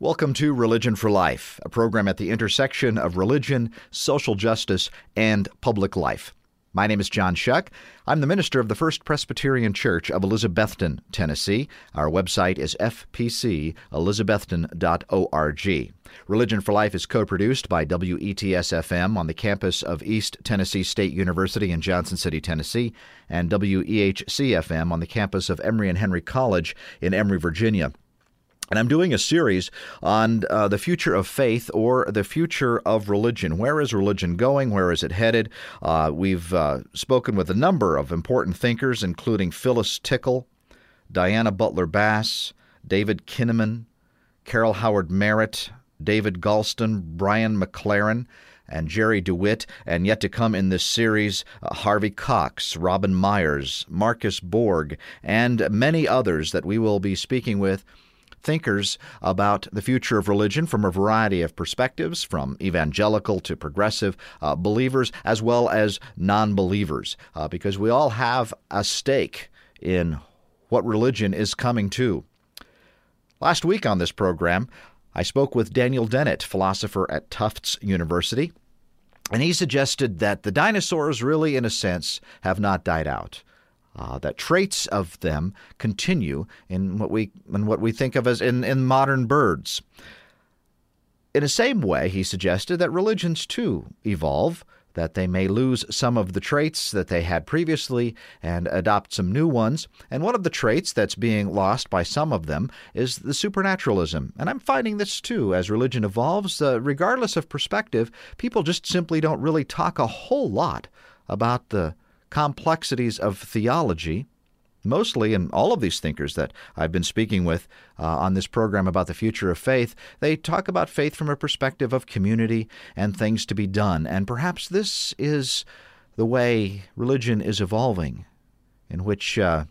Welcome to Religion for Life, a program at the intersection of religion, social justice, and public life. My name is John Shuck. I'm the minister of the First Presbyterian Church of Elizabethton, Tennessee. Our website is fpcelizabethton.org. Religion for Life is co produced by WETS FM on the campus of East Tennessee State University in Johnson City, Tennessee, and WEHC FM on the campus of Emory and Henry College in Emory, Virginia. And I'm doing a series on uh, the future of faith or the future of religion. Where is religion going? Where is it headed? Uh, we've uh, spoken with a number of important thinkers, including Phyllis Tickle, Diana Butler Bass, David Kinnaman, Carol Howard Merritt, David Galston, Brian McLaren, and Jerry DeWitt, and yet to come in this series, uh, Harvey Cox, Robin Meyers, Marcus Borg, and many others that we will be speaking with thinkers about the future of religion from a variety of perspectives, from evangelical to progressive uh, believers, as well as non believers, uh, because we all have a stake in what religion is coming to. Last week on this program, I spoke with Daniel Dennett, philosopher at Tufts University, and he suggested that the dinosaurs really, in a sense, have not died out uh, that traits of them continue in what we in what we think of as in, in modern birds. In the same way, he suggested that religions too evolve, that they may lose some of the traits that they had previously and adopt some new ones. And one of the traits that's being lost by some of them is the supernaturalism. And I'm finding this too as religion evolves. Uh, regardless of perspective, people just simply don't really talk a whole lot about the complexities of theology, mostly, and all of these thinkers that I've been speaking with uh, on this program about the future of faith, they talk about faith from a perspective of community and things to be done. And perhaps this is the way religion is evolving, in which uh,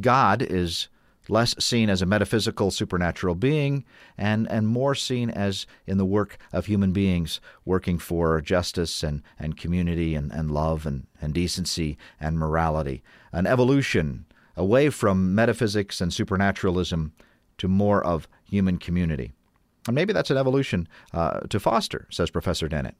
God is less seen as a metaphysical supernatural being and, and more seen as in the work of human beings working for justice and, and community and, and love and, and decency and morality. An evolution away from metaphysics and supernaturalism to more of human community. And maybe that's an evolution uh, to foster, says Professor Dennett.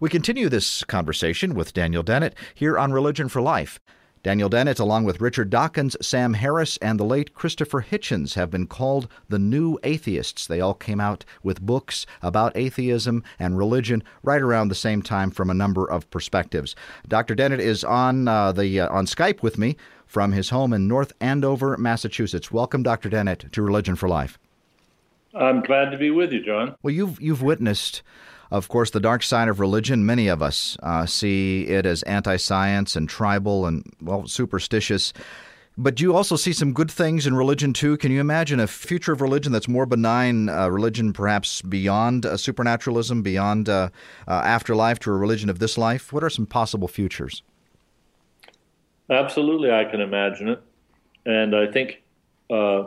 We continue this conversation with Daniel Dennett here on Religion for Life. Daniel Dennett, along with Richard Dawkins, Sam Harris, and the late Christopher Hitchens, have been called the new atheists. They all came out with books about atheism and religion right around the same time from a number of perspectives. Dr. Dennett is on uh, the uh, on Skype with me from his home in North Andover, Massachusetts. Welcome, Dr. Dennett, to Religion for Life. I'm glad to be with you, John. Well, you've you've witnessed of course, the dark side of religion, many of us uh, see it as anti science and tribal and, well, superstitious. But do you also see some good things in religion too. Can you imagine a future of religion that's more benign, uh, religion perhaps beyond uh, supernaturalism, beyond uh, uh, afterlife, to a religion of this life? What are some possible futures? Absolutely, I can imagine it. And I think uh,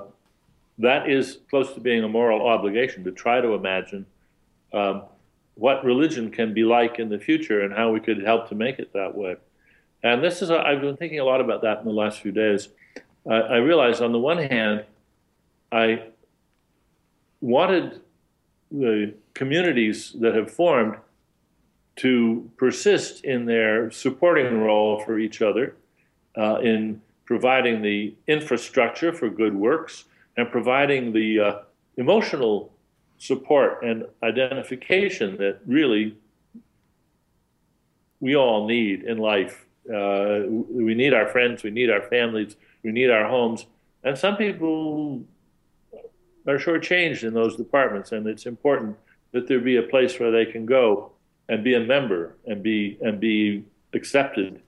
that is close to being a moral obligation to try to imagine um, what religion can be like in the future and how we could help to make it that way. And this is, i have been thinking a lot about that in the last few days. Uh, I realized on the one hand, I wanted the communities that have formed to persist in their supporting role for each other uh, in providing the infrastructure for good works and providing the uh, emotional support and identification that really we all need in life. Uh, we need our friends, we need our families, we need our homes, and some people are shortchanged in those departments, and it's important that there be a place where they can go and be a member and be and be accepted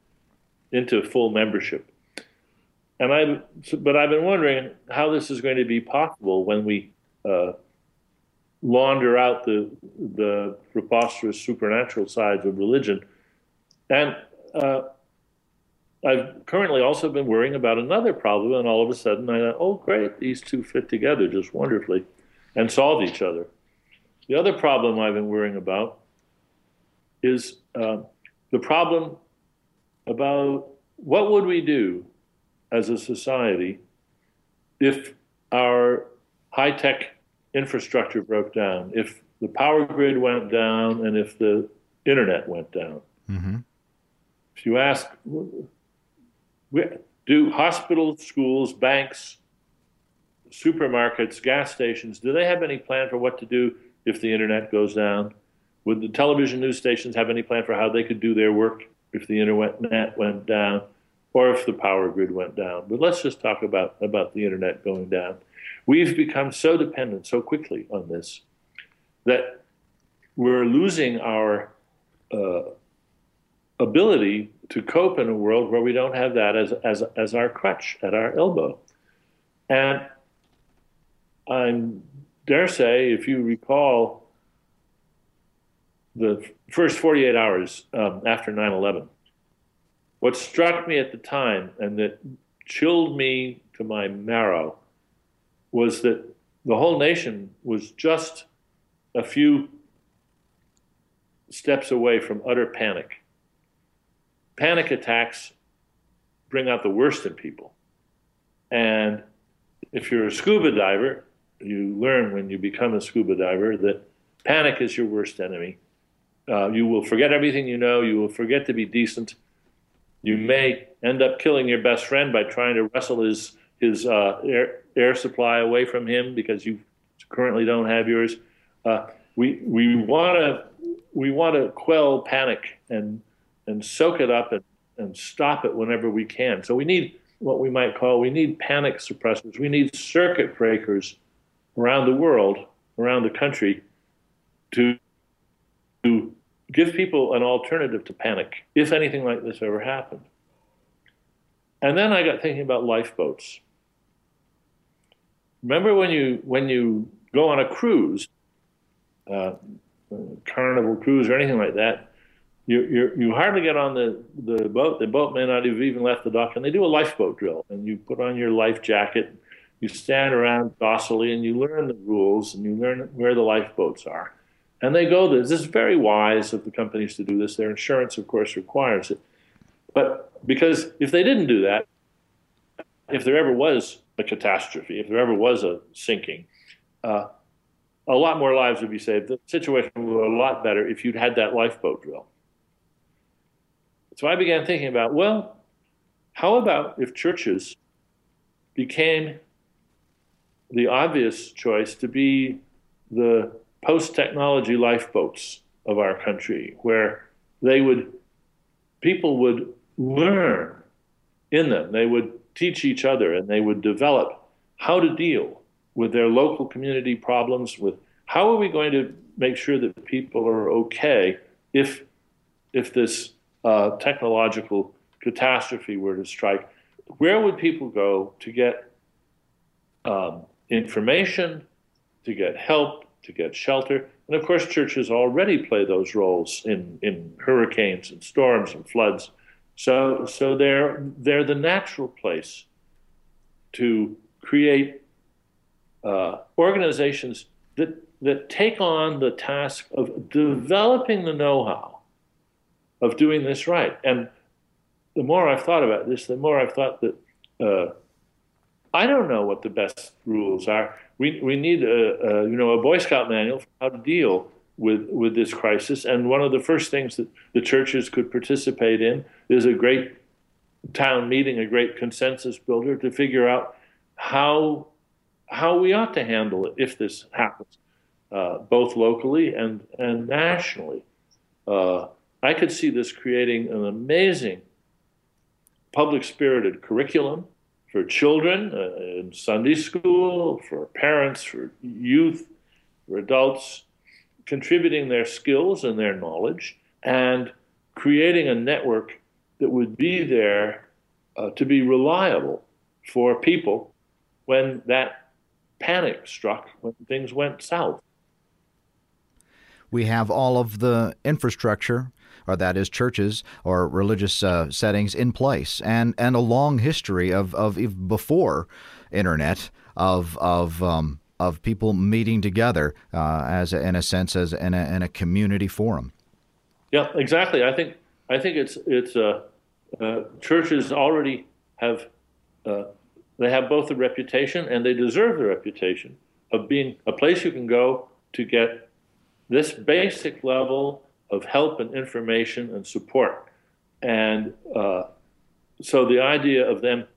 into full membership. And I, but I've been wondering how this is going to be possible when we uh, launder out the the preposterous supernatural sides of religion. And uh, I've currently also been worrying about another problem, and all of a sudden I thought, oh, great, these two fit together just wonderfully and solve each other. The other problem I've been worrying about is uh, the problem about what would we do as a society if our high tech infrastructure broke down, if the power grid went down, and if the internet went down. Mm-hmm. If you ask, do hospitals, schools, banks, supermarkets, gas stations, do they have any plan for what to do if the internet goes down? Would the television news stations have any plan for how they could do their work if the internet went down or if the power grid went down? But let's just talk about, about the internet going down. We've become so dependent so quickly on this that we're losing our uh, ability to cope in a world where we don't have that as, as, as our crutch at our elbow. And I dare say, if you recall the first 48 hours um, after 9 11, what struck me at the time and that chilled me to my marrow was that the whole nation was just a few steps away from utter panic. Panic attacks bring out the worst in people. And if you're a scuba diver, you learn when you become a scuba diver that panic is your worst enemy. Uh, you will forget everything you know. You will forget to be decent. You may end up killing your best friend by trying to wrestle his his uh, air, air supply away from him because you currently don't have yours. Uh, we we want to we want to quell panic and and soak it up and, and stop it whenever we can. So we need what we might call we need panic suppressors. We need circuit breakers around the world, around the country, to to give people an alternative to panic if anything like this ever happened. And then I got thinking about lifeboats. Remember when you when you go on a cruise, uh, carnival cruise or anything like that, you you you hardly get on the the boat. The boat may not have even left the dock, and they do a lifeboat drill, and you put on your life jacket, you stand around docilely, and you learn the rules, and you learn where the lifeboats are. And they go this. This is very wise of the companies to do this. Their insurance, of course, requires it. But because if they didn't do that, if there ever was a catastrophe, if there ever was a sinking, uh, a lot more lives would be saved. The situation would be a lot better if you'd had that lifeboat drill. So I began thinking about well, how about if churches became the obvious choice to be the post technology lifeboats of our country, where they would, people would learn in them, they would teach each other, and they would develop how to deal with their local community problems, with how are we going to make sure that people are okay if, if this uh, technological catastrophe were to strike, where would people go to get um, information, to get help, to get shelter. And of course, churches already play those roles in, in hurricanes and storms and floods. So, so they're, they're the natural place to create uh, organizations that, that take on the task of developing the know how of doing this right. And the more I've thought about this, the more I've thought that uh, I don't know what the best rules are we, we need a, a, you know a Boy Scout manual for how to deal with with this crisis. And one of the first things that the churches could participate in is a great town meeting, a great consensus builder to figure out how how we ought to handle it if this happens, uh, both locally and and nationally. Uh, I could see this creating an amazing public spirited curriculum for children uh, in Sunday school, for parents, for youth, for adults, contributing their skills and their knowledge, and creating a network that would be there uh, to be reliable for people when that panic struck, when things went south. We have all of the infrastructure or that is churches or religious uh, settings in place, and and a long history of of before internet of of um, of people meeting together uh, as a, in a sense as in a, in a community forum. Yeah, exactly. I think I think it's it's uh, uh churches already have uh, they have both the reputation and they deserve the reputation of being a place you can go to get this basic level of help and information and support. And uh, so the idea of them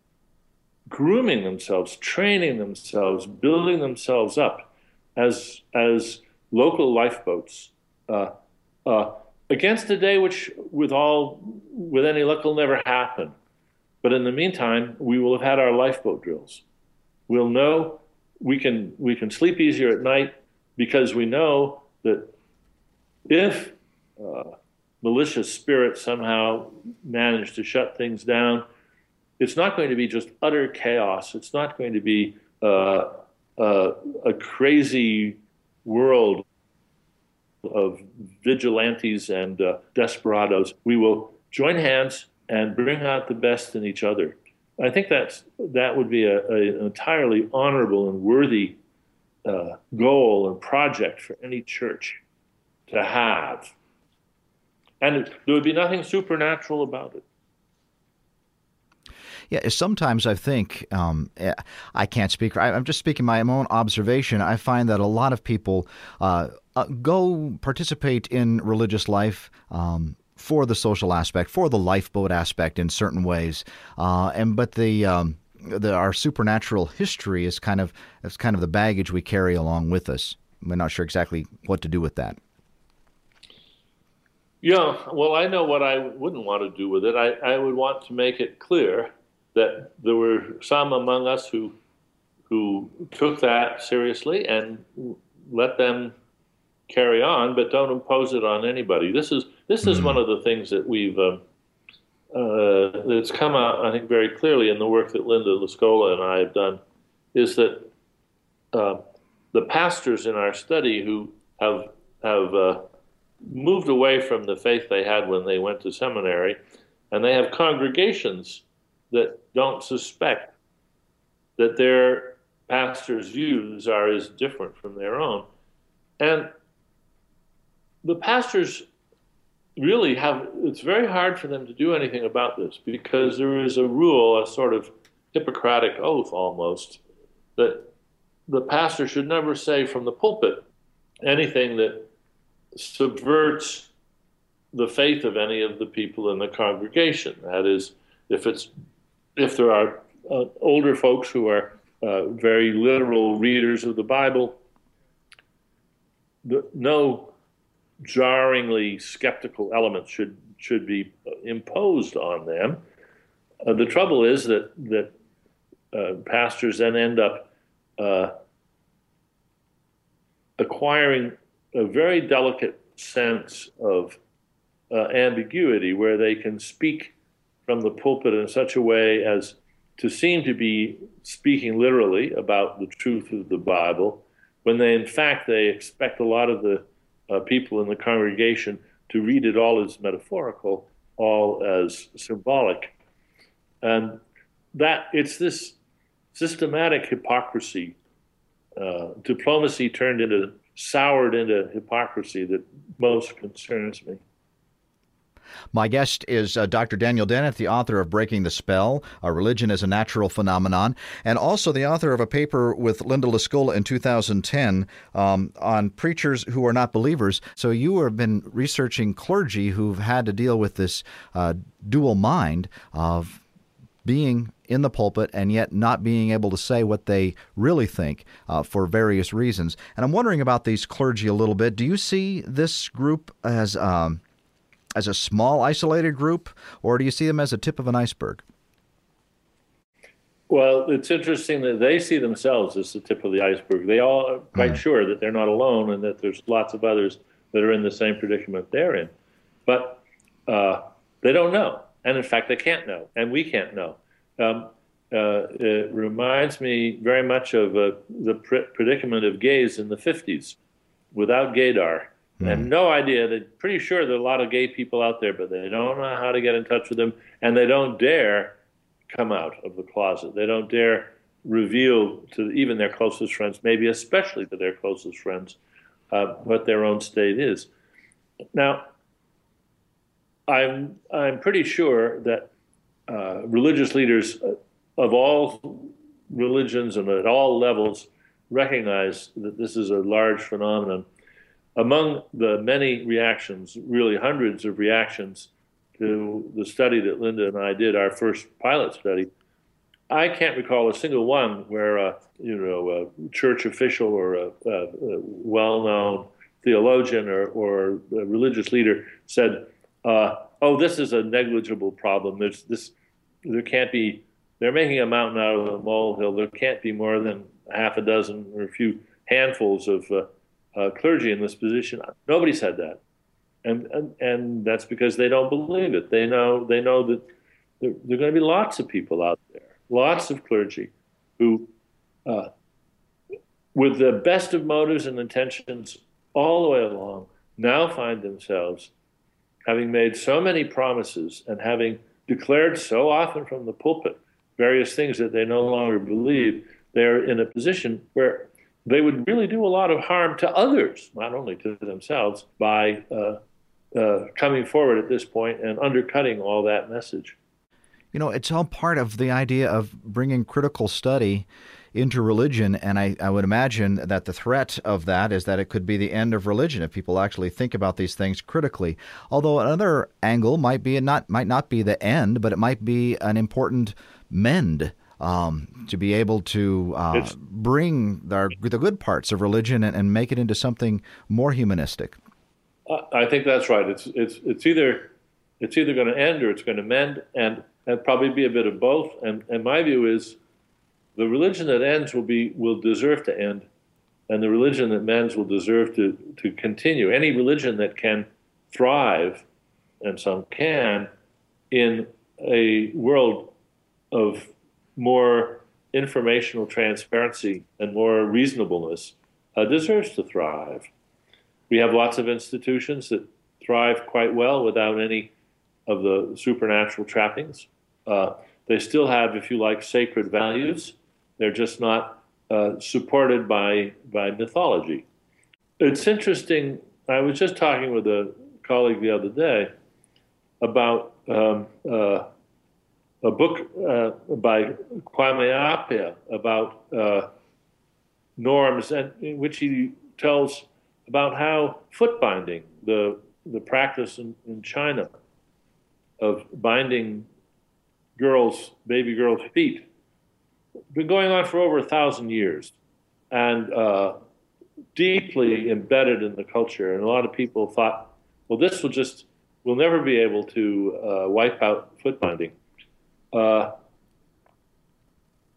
grooming themselves, training themselves, building themselves up as as local lifeboats uh, uh, against a day which, with all with any luck, will never happen. But in the meantime, we will have had our lifeboat drills. We'll know we can we can sleep easier at night because we know that if uh, malicious spirits somehow manage to shut things down, it's not going to be just utter chaos. It's not going to be uh, uh, a crazy world of vigilantes and uh, desperados. We will join hands and bring out the best in each other. I think that's that would be a, a, an entirely honorable and worthy uh, goal and project for any church to have. And there would be nothing supernatural about it. Yeah, sometimes I think um, eh, I can't speak. I, am just speaking my own observation. I find that a lot of people uh, uh, go participate in religious life. Um, for the social aspect, for the lifeboat aspect in certain ways, uh, and but the, um, the our supernatural history is kind of is kind of the baggage we carry along with us. We're not sure exactly what to do with that. Yeah, well, I know what I wouldn't want to do with it. I, I would want to make it clear that there were some among us who who took that seriously and let them carry on, but don't impose it on anybody. This is this is mm-hmm. one of the things that we've um, uh, that's come out, I think, very clearly in the work that Linda LaScola and I have done, is that uh, the pastors in our study who have have uh, moved away from the faith they had when they went to seminary, and they have congregations that don't suspect that their pastor's views are as different from their own. And the pastors really have, it's very hard for them to do anything about this because there is a rule, a sort of Hippocratic oath almost, that the pastor should never say from the pulpit anything that subverts the faith of any of the people in the congregation. That is, if it's if there are uh, older folks who are uh, very literal readers of the Bible, the, no jarringly skeptical elements should should be imposed on them. Uh, the trouble is that that uh, pastors then end up uh, acquiring a very delicate sense of uh, ambiguity where they can speak from the pulpit in such a way as to seem to be speaking literally about the truth of the Bible, when they, in fact, they expect a lot of the uh, people in the congregation to read it all as metaphorical, all as symbolic. And that it's this systematic hypocrisy, uh, diplomacy turned into soured into hypocrisy that most concerns me. My guest is uh, Dr. Daniel Dennett, the author of Breaking the Spell, A Religion as a Natural Phenomenon, and also the author of a paper with Linda LaScola in 2010 um, on preachers who are not believers. So you have been researching clergy who've had to deal with this uh, dual mind of being in the pulpit and yet not being able to say what they really think uh, for various reasons. And I'm wondering about these clergy a little bit. Do you see this group as um, as a small, isolated group, or do you see them as a tip of an iceberg? Well, it's interesting that they see themselves as the tip of the iceberg. They all are quite mm. sure that they're not alone and that there's lots of others that are in the same predicament they're in. But uh, they don't know. And in fact, they can't know. And we can't know. Um, uh, it reminds me very much of uh, the pr- predicament of gays in the 50s without gaydar. Mm. have no idea. They're pretty sure there are a lot of gay people out there, but they don't know how to get in touch with them, and they don't dare come out of the closet. They don't dare reveal to even their closest friends, maybe especially to their closest friends, uh, what their own state is. Now, I'm I'm pretty sure that uh, religious leaders of all religions and at all levels recognize that this is a large phenomenon. Among the many reactions, really hundreds of reactions to the study that Linda and I did, our first pilot study, I can't recall a single one where a you know a church official or a, a, a well-known theologian or, or religious leader said, uh, "Oh, this is a negligible problem. There's this. There can't be. They're making a mountain out of a molehill. There can't be more than half a dozen or a few handfuls of uh, uh, clergy in this position." Nobody said that, and, and and that's because they don't believe it. They know they know that there, there are going to be lots of people out there, lots of clergy, who, uh, with the best of motives and intentions all the way along, now find themselves having made so many promises and having declared so often from the pulpit various things that they no longer believe, they're in a position where they would really do a lot of harm to others, not only to themselves, by uh, uh, coming forward at this point and undercutting all that message. You know, it's all part of the idea of bringing critical study into religion. And I, I would imagine that the threat of that is that it could be the end of religion if people actually think about these things critically. Although another angle might be not might not be the end, but it might be an important mend. Um, to be able to uh, bring the, the good parts of religion and, and make it into something more humanistic. I think that's right. It's it's it's either it's either going to end or it's going to mend, and and probably be a bit of both. And and my view is the religion that ends will be will deserve to end, and the religion that mends will deserve to to continue. Any religion that can thrive, and some can, in a world of more informational transparency and more reasonableness, uh, deserves to thrive. We have lots of institutions that thrive quite well without any of the supernatural trappings. Uh, they still have, if you like, sacred values they're just not uh, supported by by mythology. It's interesting. I was just talking with a colleague the other day about um, uh, a book uh, by Kwame Appiah about uh, norms, and in which he tells about how foot binding, the the practice in, in China of binding girls, baby girls' feet been going on for over a thousand years and uh, deeply embedded in the culture. And a lot of people thought, well, this will just, we'll never be able to uh, wipe out foot binding. Uh,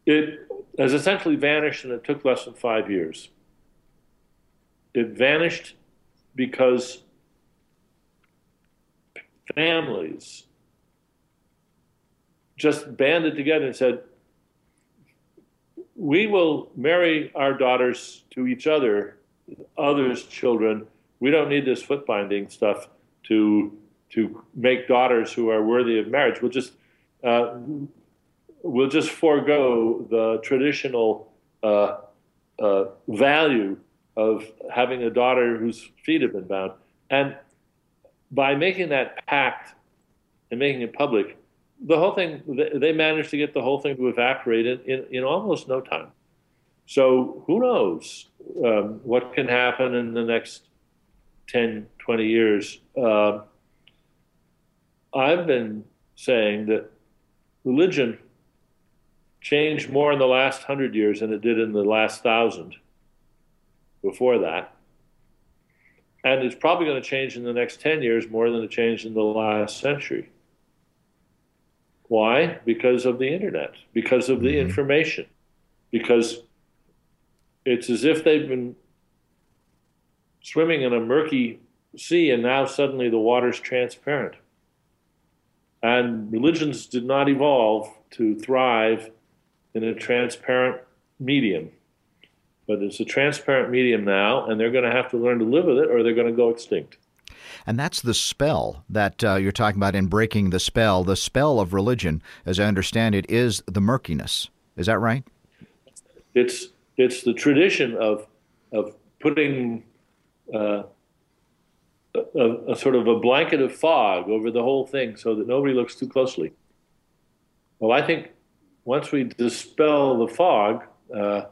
it has essentially vanished, and it took less than five years. It vanished because families just banded together and said, we will marry our daughters to each other, others' children. We don't need this foot binding stuff to to make daughters who are worthy of marriage. We'll just uh, we'll just forego the traditional uh, uh, value of having a daughter whose feet have been bound, and by making that pact and making it public, the whole thing, they managed to get the whole thing to evaporate in, in, in almost no time. So who knows um, what can happen in the next 10, 20 years. Uh, I've been saying that religion changed more in the last hundred years than it did in the last thousand before that. And it's probably going to change in the next 10 years more than it changed in the last century. Why? Because of the internet, because of the mm-hmm. information, because it's as if they've been swimming in a murky sea and now suddenly the water's transparent. And religions did not evolve to thrive in a transparent medium. But it's a transparent medium now, and they're going to have to learn to live with it or they're going to go extinct. And that's the spell that uh, you're talking about in breaking the spell. The spell of religion, as I understand it, is the murkiness. Is that right? It's it's the tradition of of putting uh, a, a, sort of a blanket of fog over the whole thing so that nobody looks too closely. Well, I think once we dispel the fog uh,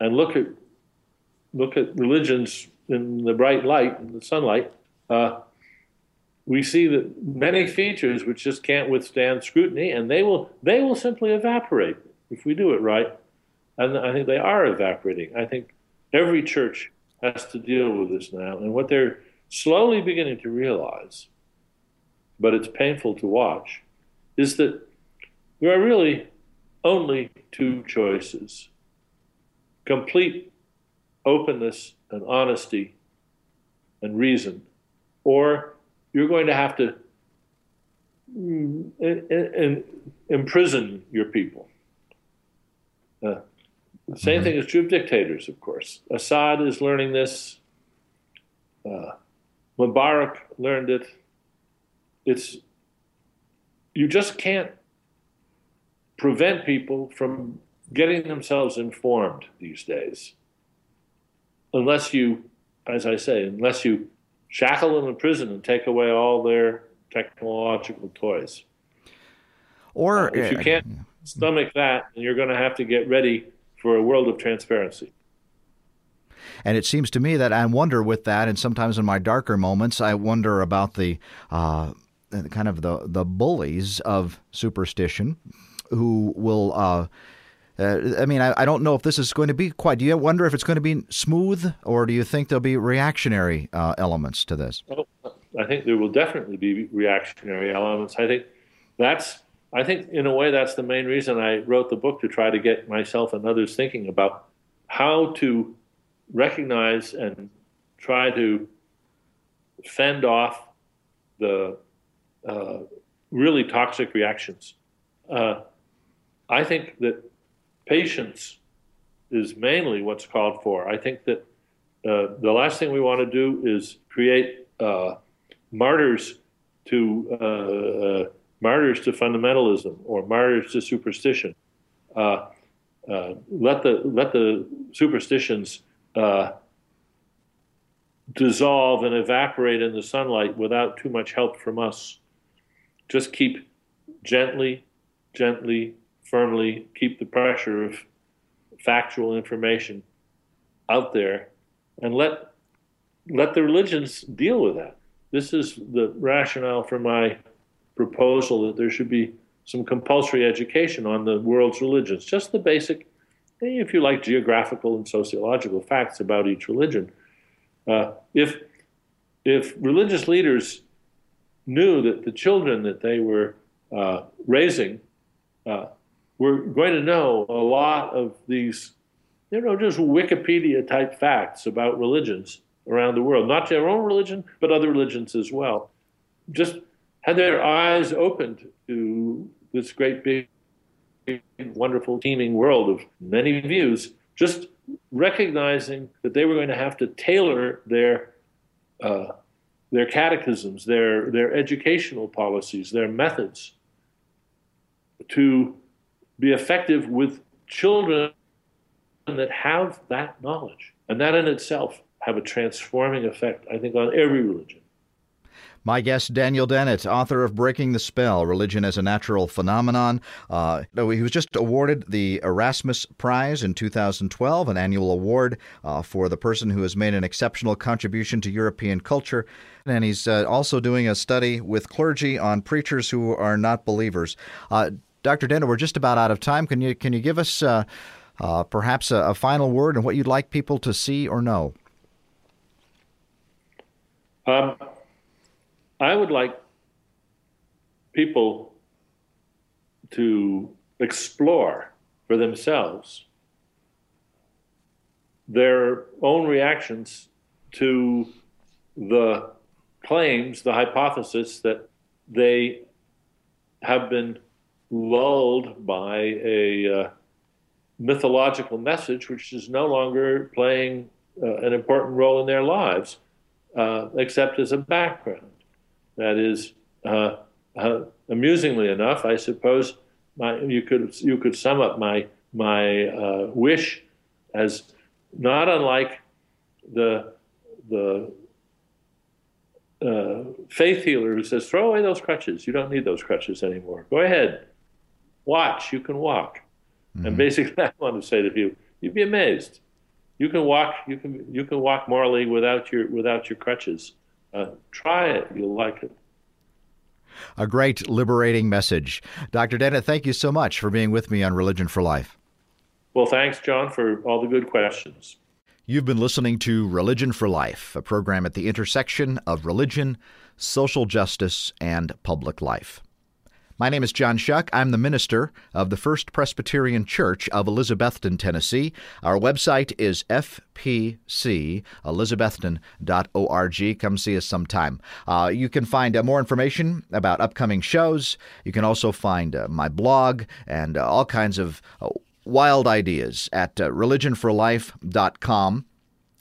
and look at look at religions in the bright light, in the sunlight, uh, we see that many features which just can't withstand scrutiny, and they will they will simply evaporate if we do it right. And I think they are evaporating. I think every church has to deal with this now, and what they're slowly beginning to realize, but it's painful to watch, is that there are really only two choices: complete openness and honesty and reason, or you're going to have to mm, imprison your people. Uh, the same mm-hmm. thing is true of dictators, of course. Assad is learning this. Uh, Mubarak learned it. It's you just can't prevent people from getting themselves informed these days, unless you, as I say, unless you shackle them in prison and take away all their technological toys. Or uh, if you can't stomach that, then you're going to have to get ready for a world of transparency. And it seems to me that I wonder with that, and sometimes in my darker moments, I wonder about the uh, kind of the the bullies of superstition, who will uh, uh, I mean, I, I, don't know if this is going to be quite. Do you wonder if it's going to be smooth, or do you think there'll be reactionary uh, elements to this? Oh, I think there will definitely be reactionary elements. I think that's. I think in a way that's the main reason I wrote the book to try to get myself and others thinking about how to recognize and try to fend off the uh, really toxic reactions. Uh, I think that patience is mainly what's called for. I think that uh, the last thing we want to do is create uh, martyrs to uh, martyrs to fundamentalism or martyrs to superstition. Uh, let the let the superstitions Uh, dissolve and evaporate in the sunlight without too much help from us. Just keep gently, gently firmly keep the pressure of factual information out there and let let the religions deal with that. This is the rationale for my proposal that there should be some compulsory education on the world's religions, just the basic, if you like, geographical and sociological facts about each religion. Uh, if if religious leaders knew that the children that they were uh, raising uh, we're going to know a lot of these, you know, just Wikipedia type facts about religions around the world, not their own religion, but other religions as well. Just had their eyes opened to this great big, wonderful, teeming world of many views, just recognizing that they were going to have to tailor their uh, their catechisms, their their educational policies, their methods to be effective with children that have that knowledge. And that in itself have a transforming effect, I think, on every religion. My guest, Daniel Dennett, author of Breaking the Spell Religion as a Natural Phenomenon. Uh, he was just awarded the Erasmus Prize in 2012, an annual award uh, for the person who has made an exceptional contribution to European culture. And he's uh, also doing a study with clergy on preachers who are not believers. Uh, Dr. Dennett, we're just about out of time. Can you can you give us uh, uh, perhaps a, a, final word and what you'd like people to see or know? Um, I would like people to explore for themselves their own reactions to the claims, the hypothesis that they have been lulled by a uh, mythological message which is no longer playing uh, an important role in their lives, uh, except as a background. That is, uh, uh, amusingly enough, I suppose my, you could you could sum up my my uh, wish as not unlike the the uh, faith healer who says, "Throw away those crutches. You don't need those crutches anymore. Go ahead, watch, you can walk. Mm-hmm. And basically, I want to say to you, you'd be amazed you can walk you can you can walk morally without your without your crutches. Uh, try it; you'll like it. A great liberating message, Dr. Dennett. Thank you so much for being with me on Religion for Life. Well, thanks, John, for all the good questions. You've been listening to Religion for Life, a program at the intersection of religion, social justice, and public life. My name is John Shuck. I'm the minister of the First Presbyterian Church of Elizabethton, Tennessee. Our website is fpcelizabethton.org. Come see us sometime. Uh, you can find uh, more information about upcoming shows. You can also find uh, my blog and uh, all kinds of uh, wild ideas at uh, religionforlife.com.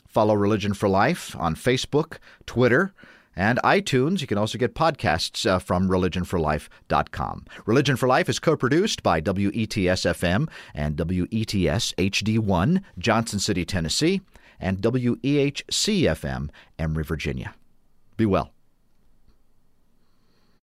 Follow Religion for Life on Facebook, Twitter, and iTunes. You can also get podcasts uh, from religionforlife.com. Religion for Life is co produced by WETS FM and WETS HD1, Johnson City, Tennessee, and WEHC FM, Emory, Virginia. Be well.